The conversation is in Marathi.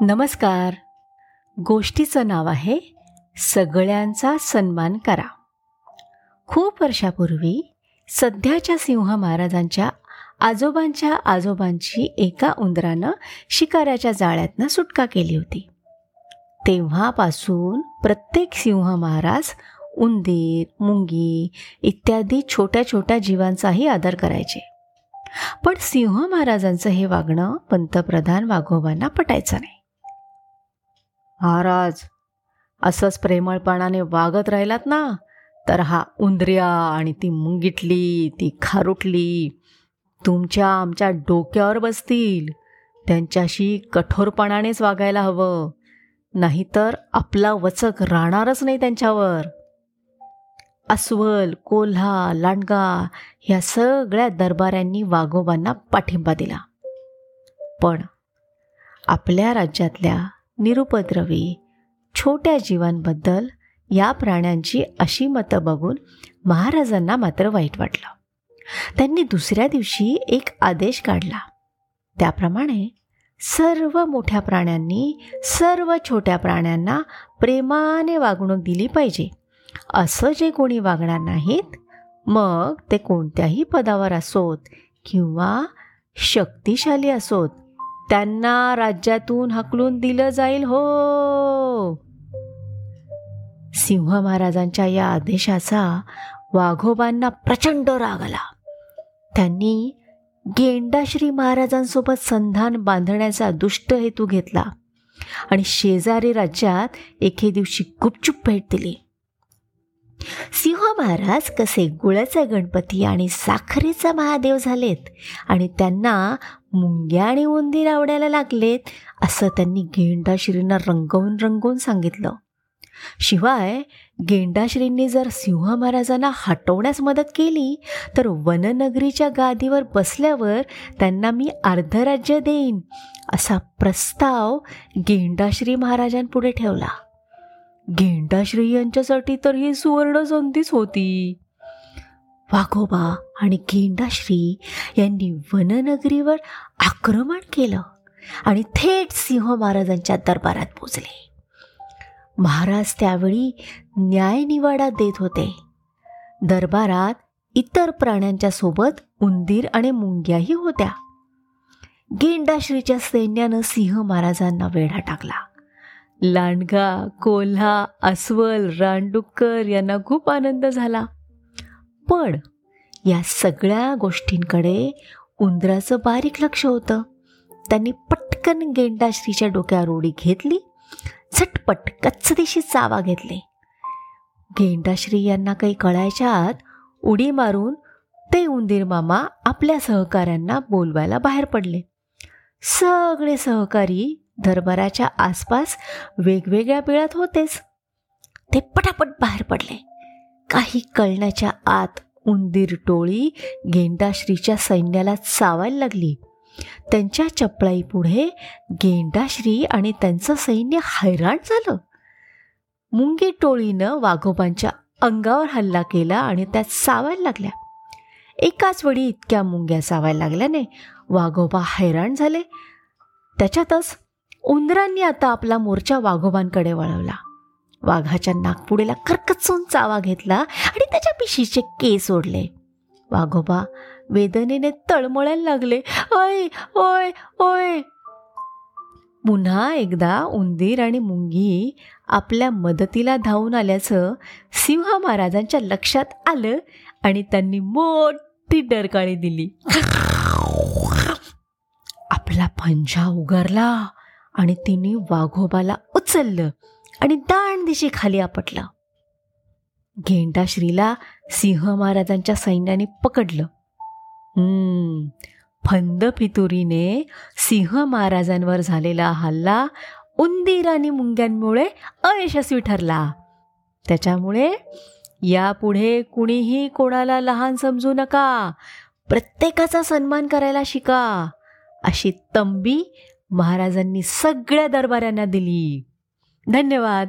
नमस्कार. गोष्टीचं नाव आहे सगळ्यांचा सन्मान करा. खूप वर्षापूर्वी सध्याच्या सिंह महाराजांच्या आजोबांच्या आजोबांची एका उंदरानं शिकाऱ्याच्या जाळ्यातनं सुटका केली होती. तेव्हापासून प्रत्येक सिंह महाराज उंदीर मुंगी इत्यादी छोट्या छोट्या जीवांचाही आदर करायचे. पण सिंह महाराजांचं हे वागणं पंतप्रधान वाघोबांना पटायचं नाही. महाराज असंच प्रेमळपणाने वागत राहिलात ना तर हा उंदऱ्या आणि ती मुंगिटली ती खारुटली तुमच्या आमच्या डोक्यावर बसतील. त्यांच्याशी कठोरपणानेच वागायला हवं. नाहीतर आपला वचक राहणारच नाही त्यांच्यावर. अस्वल कोल्हा लांडगा ह्या सगळ्या दरबाऱ्यांनी वाघोबांना पाठिंबा दिला. पण आपल्या राज्यातल्या निरुपद्रवी. छोट्या जीवांबद्दल या प्राण्यांची अशी मतं बघून महाराजांना मात्र वाईट वाटलं. त्यांनी दुसऱ्या दिवशी एक आदेश काढला. त्याप्रमाणे सर्व मोठ्या प्राण्यांनी सर्व छोट्या प्राण्यांना प्रेमाने वागणूक दिली पाहिजे. असं जे कोणी वागणार नाहीत मग ते कोणत्याही पदावर असोत किंवा शक्तिशाली असोत त्यांना राज्यातून हकलून दिलं जाईल हो. सिंह महाराजांच्या या आदेशाचा वाघोबांना प्रचंड राग आला. त्यांनी गेंडाश्री महाराजांसोबत संधान बांधण्याचा दुष्ट हेतू घेतला आणि शेजारी राज्यात एके दिवशी गुपचूप भेट दिली. सिंह महाराज कसे गुळाचा गणपती आणि साखरेचा महादेव झालेत आणि त्यांना मुंग्या आणि उंदीर आवडायला लागलेत असं त्यांनी गेंडाश्रींना रंगवून रंगवून सांगितलं. शिवाय गेंडाश्रींनी जर सिंह महाराजांना हटवण्यास मदत केली तर वननगरीच्या गादीवर बसल्यावर त्यांना मी अर्धराज्य देईन असा प्रस्ताव गेंडाश्री महाराजांपुढे ठेवला. गेंडाश्री यांच्यासाठी तर ही सुवर्ण संधीच होती. वाघोबा आणि गेंडाश्री यांनी वननगरीवर आक्रमण केलं आणि थेट सिंह महाराजांच्या दरबारात पोचले. महाराज त्यावेळी न्यायनिवाडा देत होते. दरबारात इतर प्राण्यांच्या सोबत उंदीर आणि मुंग्याही होत्या. गेंडाश्रीच्या सैन्यानं सिंह महाराजांना वेढा टाकला. लांडगा कोल्हा अस्वल रानडुक्कर यांना खूप आनंद झाला. पण या सगळ्या गोष्टींकडे उंदराचं बारीक लक्ष होतं. त्यांनी पटकन गेंडाश्रीच्या डोक्यावर उडी घेतली झटपट कच्चदेशी चावा घेतले. गेंडाश्री यांना काही कळायच्या आत उडी मारून ते उंदीर मामा आपल्या सहकाऱ्यांना बोलवायला बाहेर पडले. सगळे सहकारी दरबाराच्या आसपास वेगवेगळ्या बिळात होतेच. ते पटापट बाहेर पडले. काही कळण्याच्या आत उंदीर टोळी गेंडाश्रीच्या सैन्याला चावायला लागली. त्यांच्या चपळाईपुढे गेंडाश्री आणि त्यांचं सैन्य हैराण झालं. मुंगी टोळीनं वाघोबांच्या अंगावर हल्ला केला आणि त्यात सावायला लागल्या. एकाच वेळी इतक्या मुंग्या सावायला लागल्याने वाघोबा हैराण झाले. त्याच्यातच उंदरांनी आता आपला मोर्चा वाघोबांकडे वळवला. वाघाच्या नागपुडीला खरकचून चावा घेतला आणि त्याच्या पिशीचे केस ओढले. वाघोबा वेदनेने तळमळायला लागले. ओय ओय ओय. पुन्हा एकदा उंदीर आणि मुंगी आपल्या मदतीला धावून आल्याचं सिंह महाराजांच्या लक्षात आलं आणि त्यांनी मोठी डरकाळी दिली. आपला पंजा उगारला. आणि तिने वाघोबाला उचललं आणि दाण दिशी खाली आपटला गेंडाश्रीला सिंह महाराजांच्या सैन्याने पकडलं. फंद फितुरीने सिंह महाराजांवर झालेला हल्ला उंदीर आणि मुंग्यांमुळे अयशस्वी ठरला. त्याच्यामुळे यापुढे कुणीही कोणाला लहान समजू नका. प्रत्येकाचा सन्मान करायला शिका. अशी तंबी महाराजांनी सगळ्या दरबाऱ्यांना दिली. धन्यवाद.